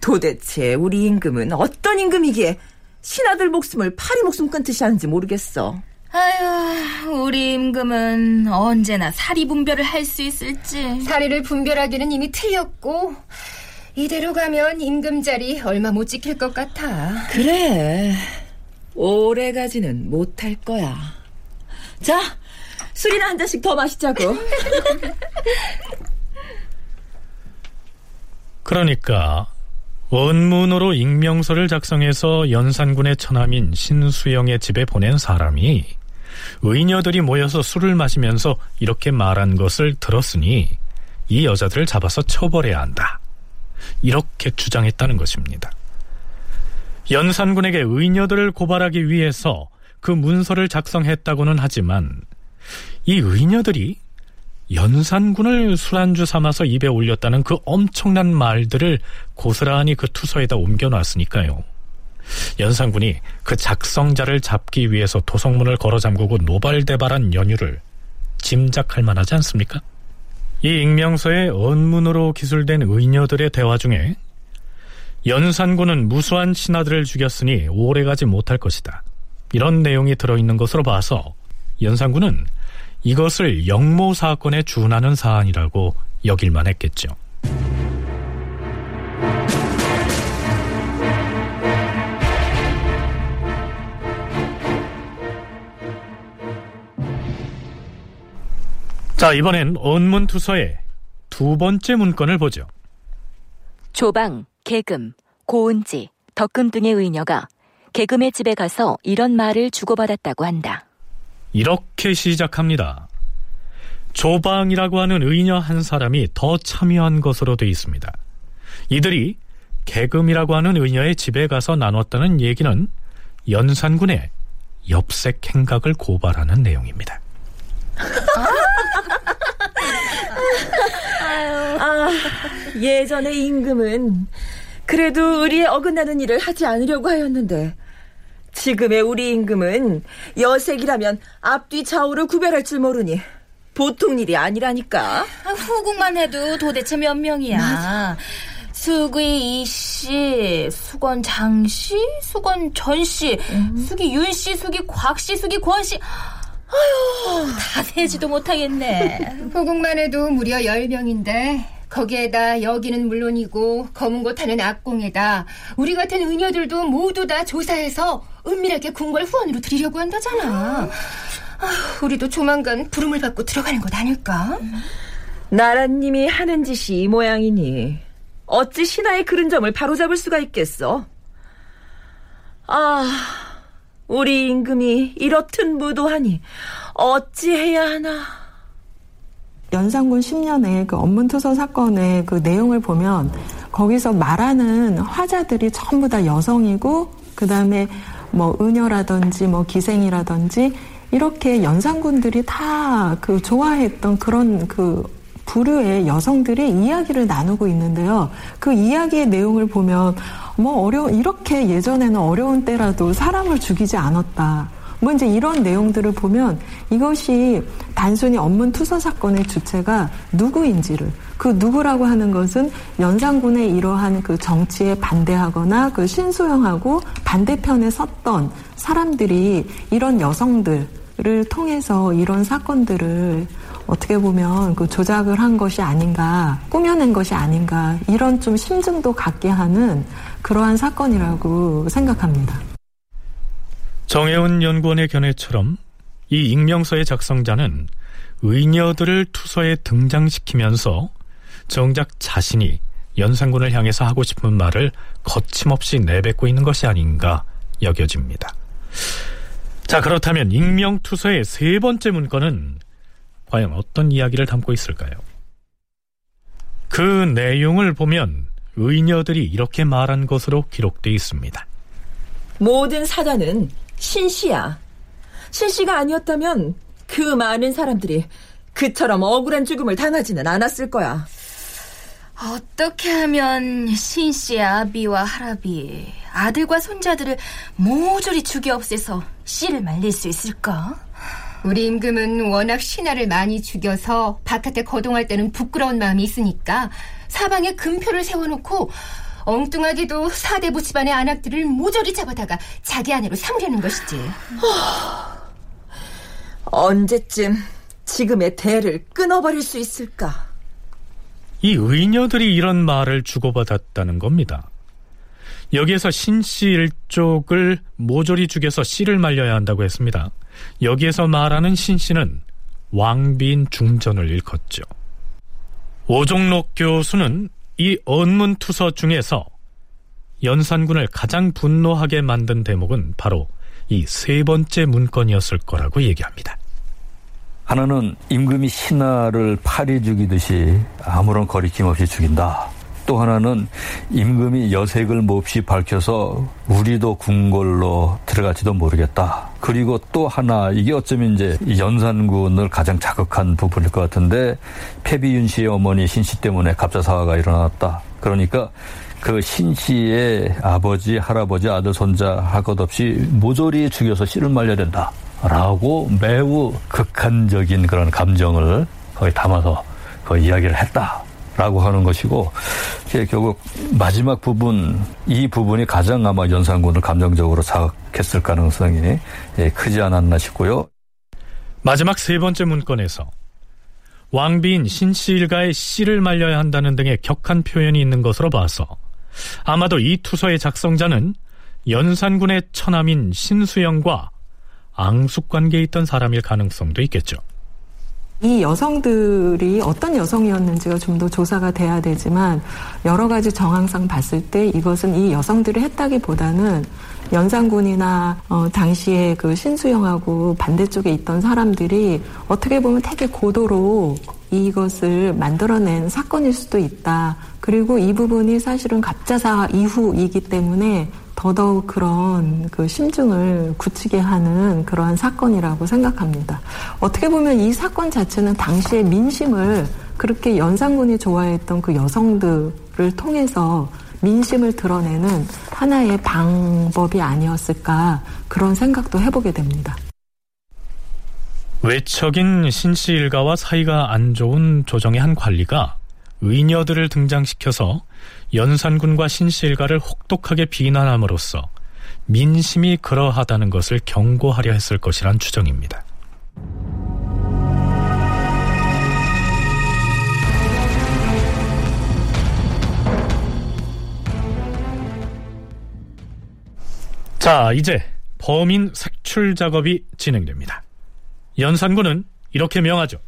도대체 우리 임금은 어떤 임금이기에 신하들 목숨을 파리 목숨 끊듯이 하는지 모르겠어. 아유, 우리 임금은 언제나 사리 분별을 할 수 있을지. 사리를 분별하기는 이미 틀렸고 이대로 가면 임금 자리 얼마 못 지킬 것 같아. 그래. 오래 가지는 못할 거야. 자, 술이나 한 잔씩 더 마시자고. 그러니까 원문으로 익명서를 작성해서 연산군의 처남인 신수영의 집에 보낸 사람이 의녀들이 모여서 술을 마시면서 이렇게 말한 것을 들었으니 이 여자들을 잡아서 처벌해야 한다. 이렇게 주장했다는 것입니다. 연산군에게 의녀들을 고발하기 위해서 그 문서를 작성했다고는 하지만 이 의녀들이 연산군을 술안주 삼아서 입에 올렸다는 그 엄청난 말들을 고스란히 그 투서에다 옮겨놨으니까요. 연산군이 그 작성자를 잡기 위해서 도성문을 걸어 잠그고 노발대발한 연유를 짐작할 만하지 않습니까? 이 익명서의 언문으로 기술된 의녀들의 대화 중에 연산군은 무수한 신하들을 죽였으니 오래가지 못할 것이다. 이런 내용이 들어있는 것으로 봐서 연산군은 이것을 영모 사건에 준하는 사안이라고 여길만 했겠죠. 자, 이번엔 언문투서의 두 번째 문건을 보죠. 조방, 개금, 고은지, 덕금 등의 의녀가 개금의 집에 가서 이런 말을 주고받았다고 한다. 이렇게 시작합니다. 조방이라고 하는 의녀 한 사람이 더 참여한 것으로 되어 있습니다. 이들이 개금이라고 하는 의녀의 집에 가서 나눴다는 얘기는 연산군의 엽색 행각을 고발하는 내용입니다. 아, 예전의 임금은 그래도 의리에 어긋나는 일을 하지 않으려고 하였는데 지금의 우리 임금은 여색이라면 앞뒤 좌우를 구별할 줄 모르니 보통 일이 아니라니까. 후궁만 해도 도대체 몇 명이야. 맞아. 수기 이씨, 수건 장씨, 수건 전씨, 음. 수기 윤씨, 수기 곽씨, 수기 권씨. 아휴, 다 세지도 못하겠네. 후궁만 해도 무려 10명인데 거기에다 여기는 물론이고 검은 곳 하는 악공에다 우리 같은 의녀들도 모두 다 조사해서 은밀하게 궁궐 후원으로 드리려고 한다잖아. 아, 우리도 조만간 부름을 받고 들어가는 것 아닐까? 나라님이 하는 짓이 이 모양이니 어찌 신하의 그른 점을 바로잡을 수가 있겠어? 아, 우리 임금이 이렇듯 무도하니 어찌해야 하나? 연산군 10년의 그 업문투서 사건의 그 내용을 보면 거기서 말하는 화자들이 전부 다 여성이고 그 다음에 뭐 은여라든지 뭐 기생이라든지 이렇게 연산군들이 다 그 좋아했던 그런 그 부류의 여성들이 이야기를 나누고 있는데요. 그 이야기의 내용을 보면 뭐 어려 이렇게 예전에는 어려운 때라도 사람을 죽이지 않았다. 뭐 이제 이런 내용들을 보면 이것이 단순히 업문 투서 사건의 주체가 누구인지를 그 누구라고 하는 것은 연산군의 이러한 그 정치에 반대하거나 그 신수용하고 반대편에 섰던 사람들이 이런 여성들을 통해서 이런 사건들을 어떻게 보면 그 조작을 한 것이 아닌가, 꾸며낸 것이 아닌가, 이런 좀 심증도 갖게 하는 그러한 사건이라고 생각합니다. 정혜원 연구원의 견해처럼 이 익명서의 작성자는 의녀들을 투서에 등장시키면서 정작 자신이 연산군을 향해서 하고 싶은 말을 거침없이 내뱉고 있는 것이 아닌가 여겨집니다. 자, 그렇다면 익명투서의 세 번째 문건은 과연 어떤 이야기를 담고 있을까요? 그 내용을 보면 의녀들이 이렇게 말한 것으로 기록되어 있습니다. 모든 사단은 신 씨야. 신 씨가 아니었다면 그 많은 사람들이 그처럼 억울한 죽음을 당하지는 않았을 거야. 어떻게 하면 신씨 아비와 하라비, 아들과 손자들을 모조리 죽여 없애서 씨를 말릴 수 있을까? 우리 임금은 워낙 신하를 많이 죽여서 바깥에 거동할 때는 부끄러운 마음이 있으니까 사방에 금표를 세워놓고 엉뚱하게도 사대부 집안의 안악들을 모조리 잡아다가 자기 아내로 삼으려는 것이지. 언제쯤 지금의 대를 끊어버릴 수 있을까? 이 의녀들이 이런 말을 주고받았다는 겁니다. 여기에서 신 씨 일족을 모조리 죽여서 씨를 말려야 한다고 했습니다. 여기에서 말하는 신 씨는 왕비인 중전을 일컫죠. 오종록 교수는 이 언문 투서 중에서 연산군을 가장 분노하게 만든 대목은 바로 이 세 번째 문건이었을 거라고 얘기합니다. 하나는 임금이 신하를 파리 죽이듯이 아무런 거리낌 없이 죽인다. 또 하나는 임금이 여색을 몹시 밝혀서 우리도 궁궐로 들어갈지도 모르겠다. 그리고 또 하나 이게 어쩌면 이제 연산군을 가장 자극한 부분일 것 같은데 패비윤 씨의 어머니 신씨 때문에 갑자사화가 일어났다. 그러니까 그 신씨의 아버지, 할아버지, 아들, 손자 할 것 없이 모조리 죽여서 씨를 말려야 된다. 라고 매우 극한적인 그런 감정을 거의 담아서 그 이야기를 했다. 라고 하는 것이고, 결국 마지막 부분, 이 부분이 가장 아마 연산군을 감정적으로 자극했을 가능성이 예, 크지 않았나 싶고요. 마지막 세 번째 문건에서 왕비인 신씨 일가의 씨를 말려야 한다는 등의 격한 표현이 있는 것으로 봐서 아마도 이 투서의 작성자는 연산군의 처남인 신수영과 앙숙 관계에 있던 사람일 가능성도 있겠죠. 이 여성들이 어떤 여성이었는지가 좀 더 조사가 돼야 되지만 여러 가지 정황상 봤을 때 이것은 이 여성들이 했다기보다는 연산군이나 어, 당시에 그 신수영하고 반대쪽에 있던 사람들이 어떻게 보면 되게 고도로 이것을 만들어낸 사건일 수도 있다. 그리고 이 부분이 사실은 갑자사 이후이기 때문에 더더욱 그런 그 심증을 굳히게 하는 그러한 사건이라고 생각합니다. 어떻게 보면 이 사건 자체는 당시의 민심을 그렇게 연산군이 좋아했던 그 여성들을 통해서 민심을 드러내는 하나의 방법이 아니었을까 그런 생각도 해보게 됩니다. 외척인 신씨 일가와 사이가 안 좋은 조정의 한 관리가 의녀들을 등장시켜서 연산군과 신씨 일가를 혹독하게 비난함으로써 민심이 그러하다는 것을 경고하려 했을 것이란 추정입니다. 자, 이제 범인 색출 작업이 진행됩니다. 연산군은 이렇게 명하죠.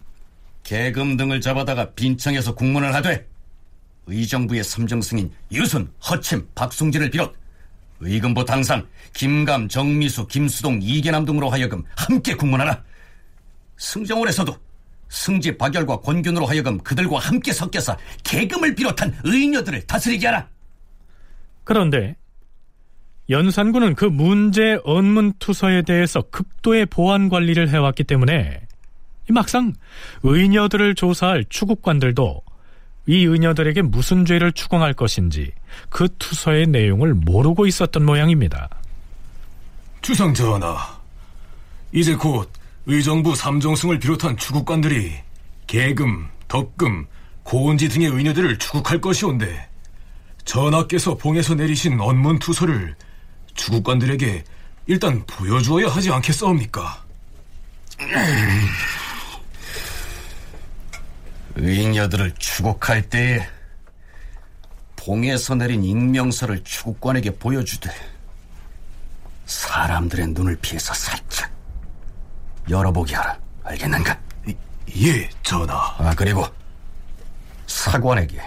계금 등을 잡아다가 빈청에서 국문을 하되 의정부의 삼정승인 유순, 허침, 박승진을 비롯 의금부 당상 김감, 정미수, 김수동, 이계남 등으로 하여금 함께 국문하라. 승정원에서도 승지 박열과 권균으로 하여금 그들과 함께 섞여서 계금을 비롯한 의녀들을 다스리게 하라. 그런데 연산군은 그 문제 언문 투서에 대해서 극도의 보안 관리를 해왔기 때문에 막상 의녀들을 조사할 추국관들도 이 의녀들에게 무슨 죄를 추궁할 것인지 그 투서의 내용을 모르고 있었던 모양입니다. 주상 전하, 이제 곧 의정부 삼정승을 비롯한 추국관들이 계금, 덕금, 고은지 등의 의녀들을 추국할 것이온데 전하께서 봉에서 내리신 언문 투서를 추국관들에게 일단 보여주어야 하지 않겠사옵니까? 의녀들을 추국할 때에 봉에서 내린 익명서를 추국관에게 보여주되 사람들의 눈을 피해서 살짝 열어보게 하라. 알겠는가? 예, 전하. 아, 그리고 사관에게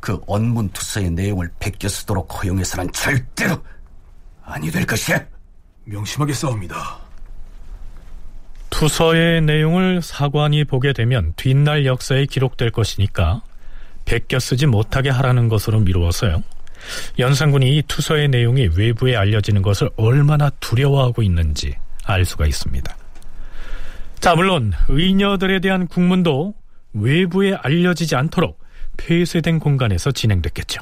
그 언문 투서의 내용을 베껴 쓰도록 허용해서는 절대로 아니 될 것이야. 명심하게 싸웁니다. 투서의 내용을 사관이 보게 되면 뒷날 역사에 기록될 것이니까 베껴 쓰지 못하게 하라는 것으로 미루어서요. 연산군이 이 투서의 내용이 외부에 알려지는 것을 얼마나 두려워하고 있는지 알 수가 있습니다. 자, 물론 의녀들에 대한 국문도 외부에 알려지지 않도록 폐쇄된 공간에서 진행됐겠죠.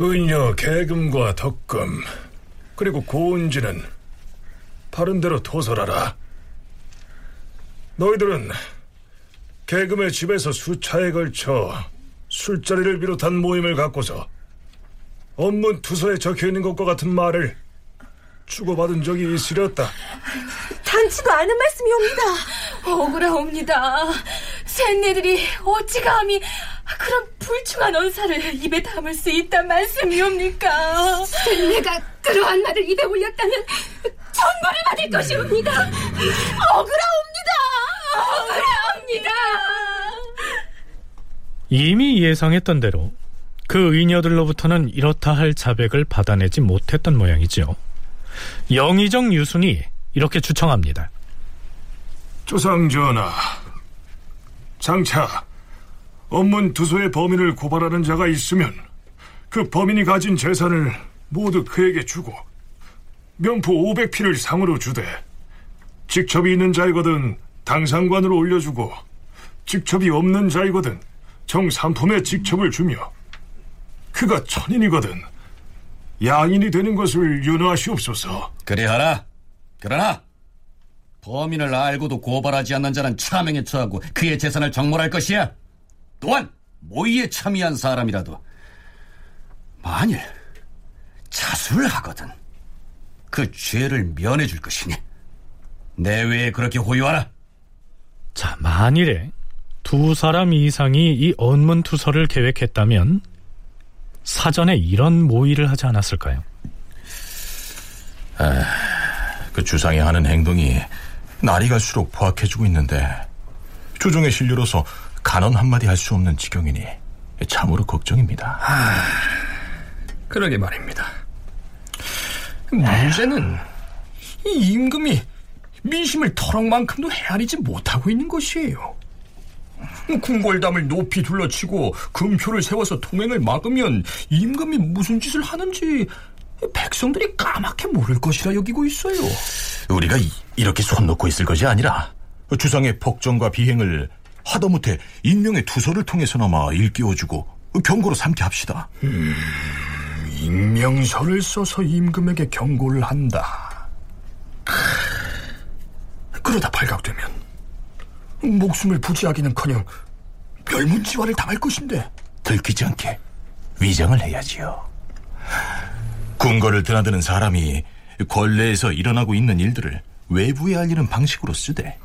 의녀 계금과 덕금 그리고 고은지는 바른 대로 토설하라. 너희들은 계금의 집에서 수차에 걸쳐 술자리를 비롯한 모임을 갖고서 업문 투서에 적혀 있는 것과 같은 말을 주고받은 적이 있으렸다. 단치도 않은 말씀이옵니다. 억울하옵니다. 샌네들이 어찌 감히 그런 불충한 언사를 입에 담을 수 있단 말씀이옵니까? 샌네가 그러한 말을 입에 올렸다면 천벌을 받을 것이옵니다. 억울하옵니다. 억울합니다. 이미 예상했던 대로 그 의녀들로부터는 이렇다 할 자백을 받아내지 못했던 모양이죠. 영의정 유순이 이렇게 추청합니다. 조상 전하, 장차 업문 두소의 범인을 고발하는 자가 있으면 그 범인이 가진 재산을 모두 그에게 주고 면포 500피를 상으로 주되 직첩이 있는 자이거든 당상관으로 올려주고 직첩이 없는 자이거든 정삼품의 직첩을 주며 그가 천인이거든 양인이 되는 것을 윤호하시옵소서. 그래 하라. 그러나 범인을 알고도 고발하지 않는 자는 차명에 처하고 그의 재산을 정몰할 것이야. 또한 모의에 참여한 사람이라도 만일 자수를 하거든 그 죄를 면해 줄 것이니 내외에 그렇게 호유하라. 자, 만일에 두 사람 이상이 이 언문 투서를 계획했다면 사전에 이런 모의를 하지 않았을까요? 아, 그 주상이 하는 행동이 날이 갈수록 포악해지고 있는데 조정의 신료로서 간언 한마디 할 수 없는 지경이니 참으로 걱정입니다. 아, 그러게 말입니다. 문제는 이 임금이 민심을 털럭만큼도 헤아리지 못하고 있는 것이에요. 궁궐담을 높이 둘러치고 금표를 세워서 통행을 막으면 임금이 무슨 짓을 하는지 백성들이 까맣게 모를 것이라 여기고 있어요. 우리가 이, 이렇게 손 놓고 있을 것이 아니라 주상의 폭정과 비행을 하다못해 인명의 투서를 통해서나마 일깨워주고 경고로 삼게 합시다. 음, 익명서를 써서 임금에게 경고를 한다. 그러다 발각되면 목숨을 부지하기는커녕 멸문지화를 당할 것인데 들키지 않게 위장을 해야지요. 궁궐을 드나드는 사람이 권례에서 일어나고 있는 일들을 외부에 알리는 방식으로 쓰되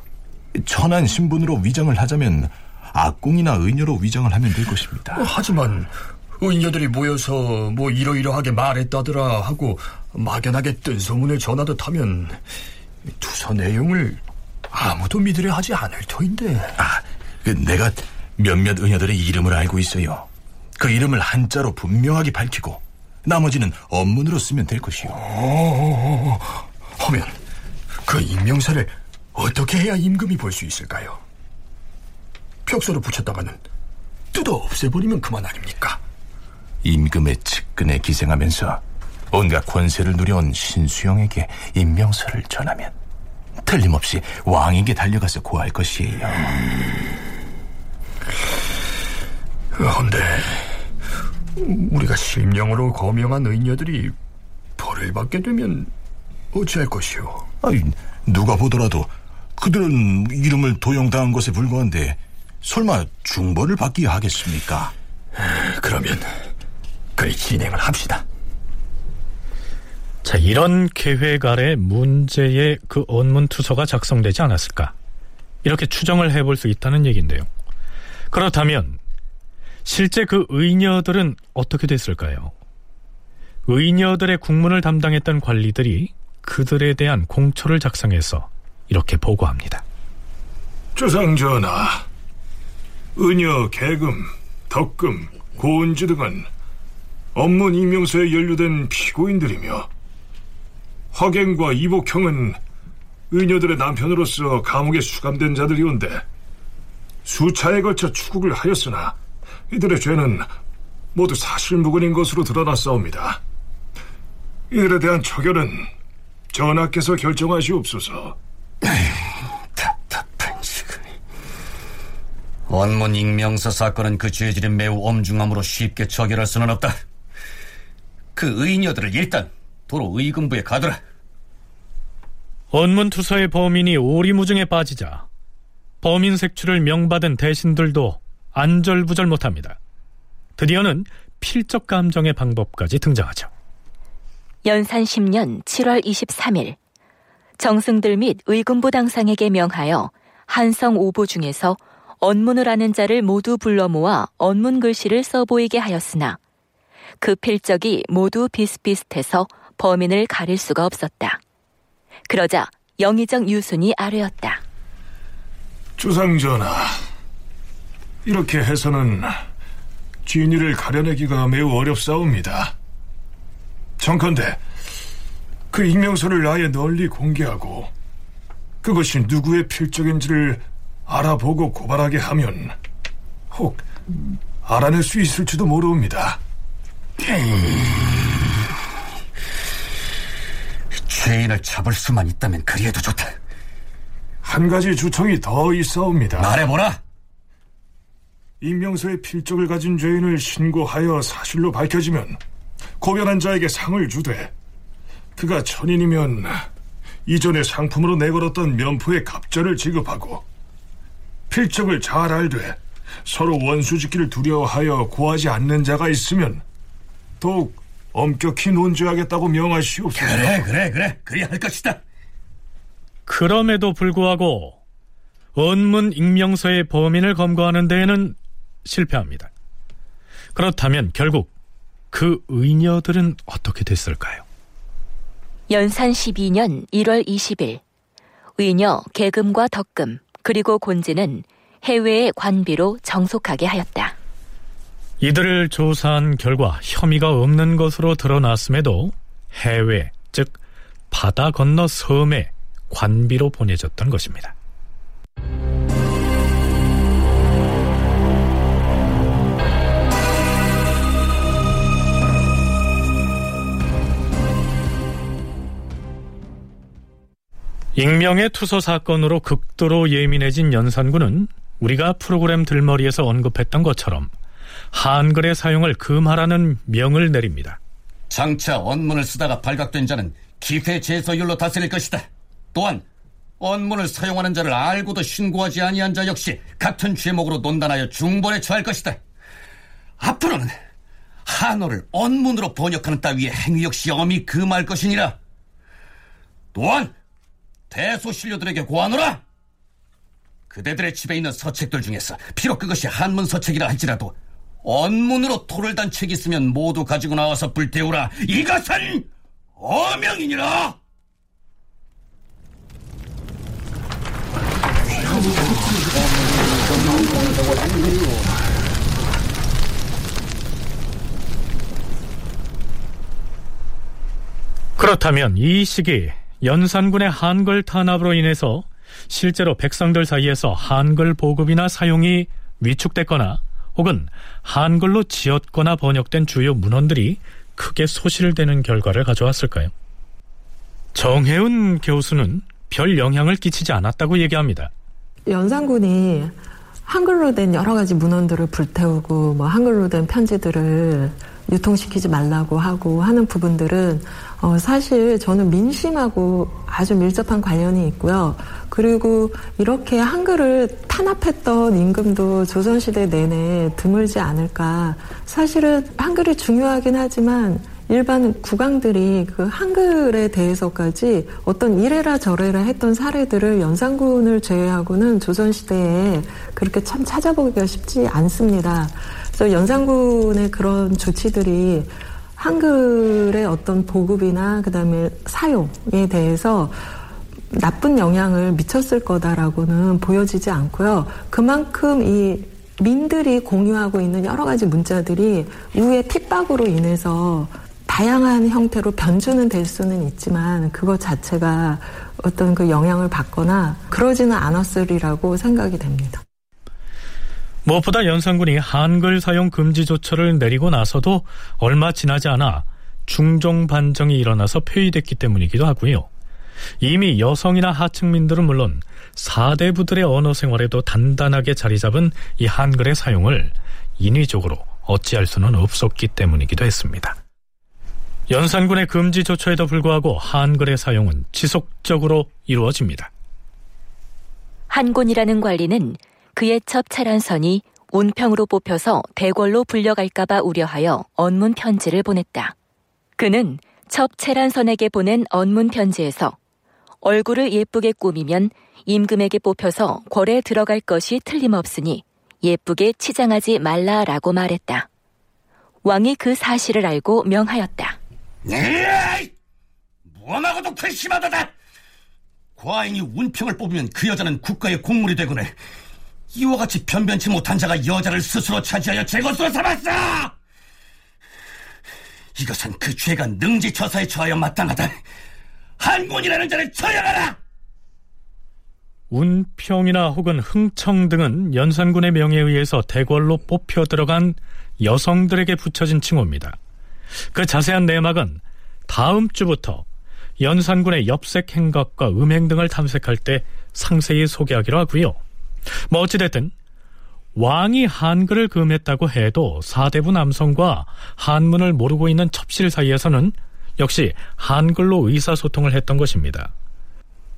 천한 신분으로 위장을 하자면 악공이나 의녀로 위장을 하면 될 것입니다. 어, 하지만 의녀들이 모여서 뭐 이러이러하게 말했다더라 하고 막연하게 뜬 소문을 전하듯 하면 투서 내용을 아무도 믿으려 하지 않을 터인데. 아, 그 내가 몇몇 의녀들의 이름을 알고 있어요. 그 이름을 한자로 분명하게 밝히고 나머지는 언문으로 쓰면 될 것이요. 오, 하면 그 임명서를 어떻게 해야 임금이 볼 수 있을까요? 벽서로 붙였다가는 뜯어 없애버리면 그만 아닙니까? 임금의 측근에 기생하면서 온갖 권세를 누려온 신수영에게 임명서를 전하면 틀림없이 왕에게 달려가서 구할 것이에요. 그런데 우리가 실명으로 거명한 의녀들이 벌을 받게 되면 어찌할 것이오? 아이, 누가 보더라도 그들은 이름을 도용당한 것에 불과한데 설마 중벌을 받기 하겠습니까? 그러면 그리 진행을 합시다. 자, 이런 계획 아래 문제의 그 언문 투서가 작성되지 않았을까? 이렇게 추정을 해볼 수 있다는 얘기인데요. 그렇다면 실제 그 의녀들은 어떻게 됐을까요? 의녀들의 국문을 담당했던 관리들이 그들에 대한 공초를 작성해서 이렇게 보고합니다. 주상전하, 은여, 계금, 덕금, 고은지 등은 업문 임명서에 연루된 피고인들이며 허갱과 이복형은 의녀들의 남편으로서 감옥에 수감된 자들이온데 수차에 걸쳐 추국을 하였으나 이들의 죄는 모두 사실무근인 것으로 드러났사옵니다. 이들에 대한 처결은 전하께서 결정하시옵소서. 원문 익명서 사건은 그 죄질이 매우 엄중함으로 쉽게 처결할 수는 없다. 그 의녀들을 일단 도로 의금부에 가두라. 언문 투서의 범인이 오리무중에 빠지자 범인 색출을 명받은 대신들도 안절부절 못합니다. 드디어는 필적 감정의 방법까지 등장하죠. 연산 10년 7월 23일 정승들 및 의금부 당상에게 명하여 한성 오보 중에서 언문을 아는 자를 모두 불러 모아 언문 글씨를 써 보이게 하였으나 그 필적이 모두 비슷비슷해서 범인을 가릴 수가 없었다. 그러자 영의정 유순이 아뢰었다. 주상전하, 이렇게 해서는 진위를 가려내기가 매우 어렵사옵니다. 정컨대 그 익명서를 아예 널리 공개하고 그것이 누구의 필적인지를 알아보고 고발하게 하면 혹 알아낼 수 있을지도 모르옵니다. 죄인을 잡을 수만 있다면 그리해도 좋다. 한 가지 주청이 더 있사옵니다. 말해보라. 익명서의 필적을 가진 죄인을 신고하여 사실로 밝혀지면 고변한 자에게 상을 주되 그가 천인이면 이전에 상품으로 내걸었던 면포의 갑절을 지급하고 필적을 잘 알되 서로 원수 짓기를 두려워하여 구하지 않는 자가 있으면 더욱 엄격히 논죄하겠다고 명하시옵소서. 그래, 그래, 그래. 그리 할 것이다. 그럼에도 불구하고 언문 익명서의 범인을 검거하는 데에는 실패합니다. 그렇다면 결국 그 의녀들은 어떻게 됐을까요? 연산 12년 1월 20일 의녀 계금과 덕금 그리고 곤지는 해외의 관비로 정속하게 하였다. 이들을 조사한 결과 혐의가 없는 것으로 드러났음에도 해외, 즉 바다 건너 섬에 관비로 보내졌던 것입니다. 익명의 투서 사건으로 극도로 예민해진 연산군은 우리가 프로그램 들머리에서 언급했던 것처럼 한글의 사용을 금하라는 명을 내립니다. 장차 언문을 쓰다가 발각된 자는 기회 제소율로 다스릴 것이다. 또한 언문을 사용하는 자를 알고도 신고하지 아니한 자 역시 같은 죄목으로 논단하여 중벌에 처할 것이다. 앞으로는 한어를 언문으로 번역하는 따위의 행위 역시 엄히 금할 것이니라. 또한 대소신료들에게 고하노라. 그대들의 집에 있는 서책들 중에서 비록 그것이 한문 서책이라 할지라도 언문으로 토를 단 책이 있으면 모두 가지고 나와서 불태우라. 이것은 어명이니라. 그렇다면 이 시기 연산군의 한글 탄압으로 인해서 실제로 백성들 사이에서 한글 보급이나 사용이 위축됐거나 혹은 한글로 지었거나 번역된 주요 문헌들이 크게 소실되는 결과를 가져왔을까요? 정혜은 교수는 별 영향을 끼치지 않았다고 얘기합니다. 연산군이 한글로 된 여러 가지 문헌들을 불태우고 뭐 한글로 된 편지들을 유통시키지 말라고 하고 하는 부분들은 어, 사실 저는 민심하고 아주 밀접한 관련이 있고요. 그리고 이렇게 한글을 탄압했던 임금도 조선시대 내내 드물지 않을까. 사실은 한글이 중요하긴 하지만 일반 국왕들이 그 한글에 대해서까지 어떤 이래라 저래라 했던 사례들을 연산군을 제외하고는 조선시대에 그렇게 참 찾아보기가 쉽지 않습니다. 그래서 연산군의 그런 조치들이 한글의 어떤 보급이나 그다음에 사용에 대해서 나쁜 영향을 미쳤을 거다라고는 보여지지 않고요. 그만큼 이 민들이 공유하고 있는 여러 가지 문자들이 우의 핍박으로 인해서 다양한 형태로 변주는 될 수는 있지만 그것 자체가 어떤 그 영향을 받거나 그러지는 않았으리라고 생각이 됩니다. 무엇보다 연산군이 한글 사용 금지 조처를 내리고 나서도 얼마 지나지 않아 중종 반정이 일어나서 폐위됐기 때문이기도 하고요. 이미 여성이나 하층민들은 물론 사대부들의 언어 생활에도 단단하게 자리 잡은 이 한글의 사용을 인위적으로 어찌할 수는 없었기 때문이기도 했습니다. 연산군의 금지 조처에도 불구하고 한글의 사용은 지속적으로 이루어집니다. 한곤이라는 관리는 그의 첩 차란선이 운평으로 뽑혀서 대궐로 불려갈까봐 우려하여 언문 편지를 보냈다. 그는 첩 채란선에게 보낸 언문 편지에서 얼굴을 예쁘게 꾸미면 임금에게 뽑혀서 궐에 들어갈 것이 틀림없으니 예쁘게 치장하지 말라라고 말했다. 왕이 그 사실을 알고 명하였다. 에이! 무엄하고도 괘씸하다다! 과인이 운평을 뽑으면 그 여자는 국가의 공물이 되거늘 이와 같이 변변치 못한 자가 여자를 스스로 차지하여 제 것으로 삼았어! 이것은 그 죄가 능지 처사에 처하여 마땅하다. 한군이라는 자를 처형하라! 운평이나 혹은 흥청 등은 연산군의 명에 의해서 대궐로 뽑혀 들어간 여성들에게 붙여진 칭호입니다. 그 자세한 내막은 다음 주부터 연산군의 엽색 행각과 음행 등을 탐색할 때 상세히 소개하기로 하고요. 뭐 어찌됐든 왕이 한글을 금했다고 해도 사대부 남성과 한문을 모르고 있는 첩실 사이에서는 역시 한글로 의사소통을 했던 것입니다.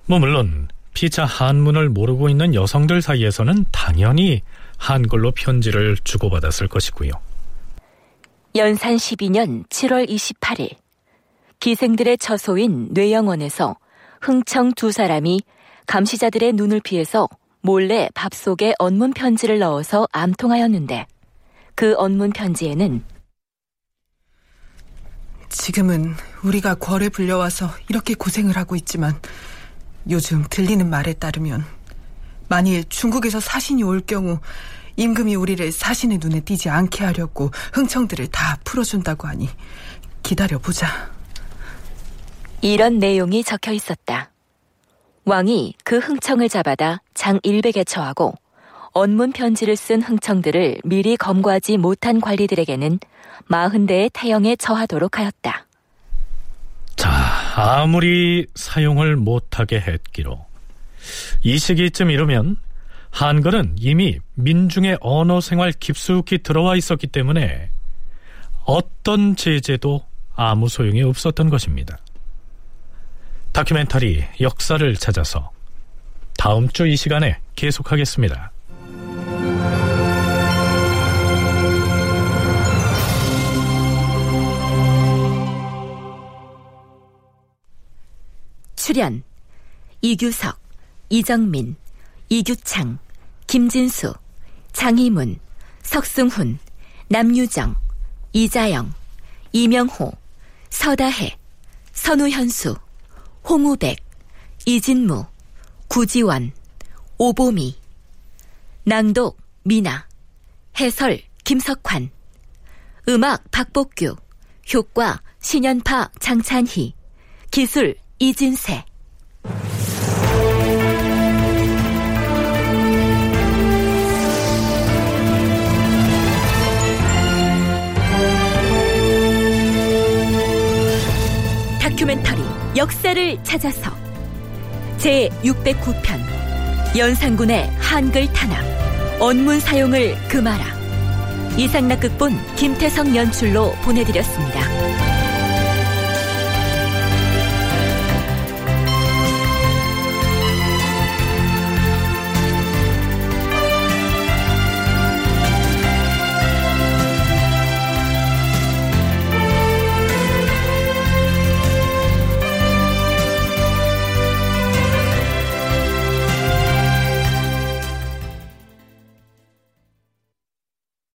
뭐 물론 피차 한문을 모르고 있는 여성들 사이에서는 당연히 한글로 편지를 주고받았을 것이고요. 연산 12년 7월 28일 기생들의 처소인 뇌영원에서 흥청 두 사람이 감시자들의 눈을 피해서 몰래 밥 속에 언문 편지를 넣어서 암통하였는데 그 언문 편지에는 지금은 우리가 궐에 불려와서 이렇게 고생을 하고 있지만 요즘 들리는 말에 따르면 만일 중국에서 사신이 올 경우 임금이 우리를 사신의 눈에 띄지 않게 하려고 흥청들을 다 풀어준다고 하니 기다려보자. 이런 내용이 적혀 있었다. 왕이 그 흥청을 잡아다 장일백에 처하고 언문 편지를 쓴 흥청들을 미리 검거하지 못한 관리들에게는 마흔 대의 태형에 처하도록 하였다. 자, 아무리 사용을 못하게 했기로 이 시기쯤 이르면 한글은 이미 민중의 언어 생활 깊숙이 들어와 있었기 때문에 어떤 제재도 아무 소용이 없었던 것입니다. 다큐멘터리 역사를 찾아서 다음 주 이 시간에 계속하겠습니다. 출연 이규석, 이정민, 이규창, 김진수, 장희문, 석승훈, 남유정, 이자영, 이명호, 서다혜, 선우현수, 홍우백, 이진무, 구지원, 오보미, 낭독 미나, 해설 김석환, 음악 박복규, 효과 신연파 장찬희, 기술 이진세. 다큐멘터리 역사를 찾아서 제 609편 연산군의 한글 탄압 언문 사용을 금하라 이상락 극본 김태성 연출로 보내드렸습니다.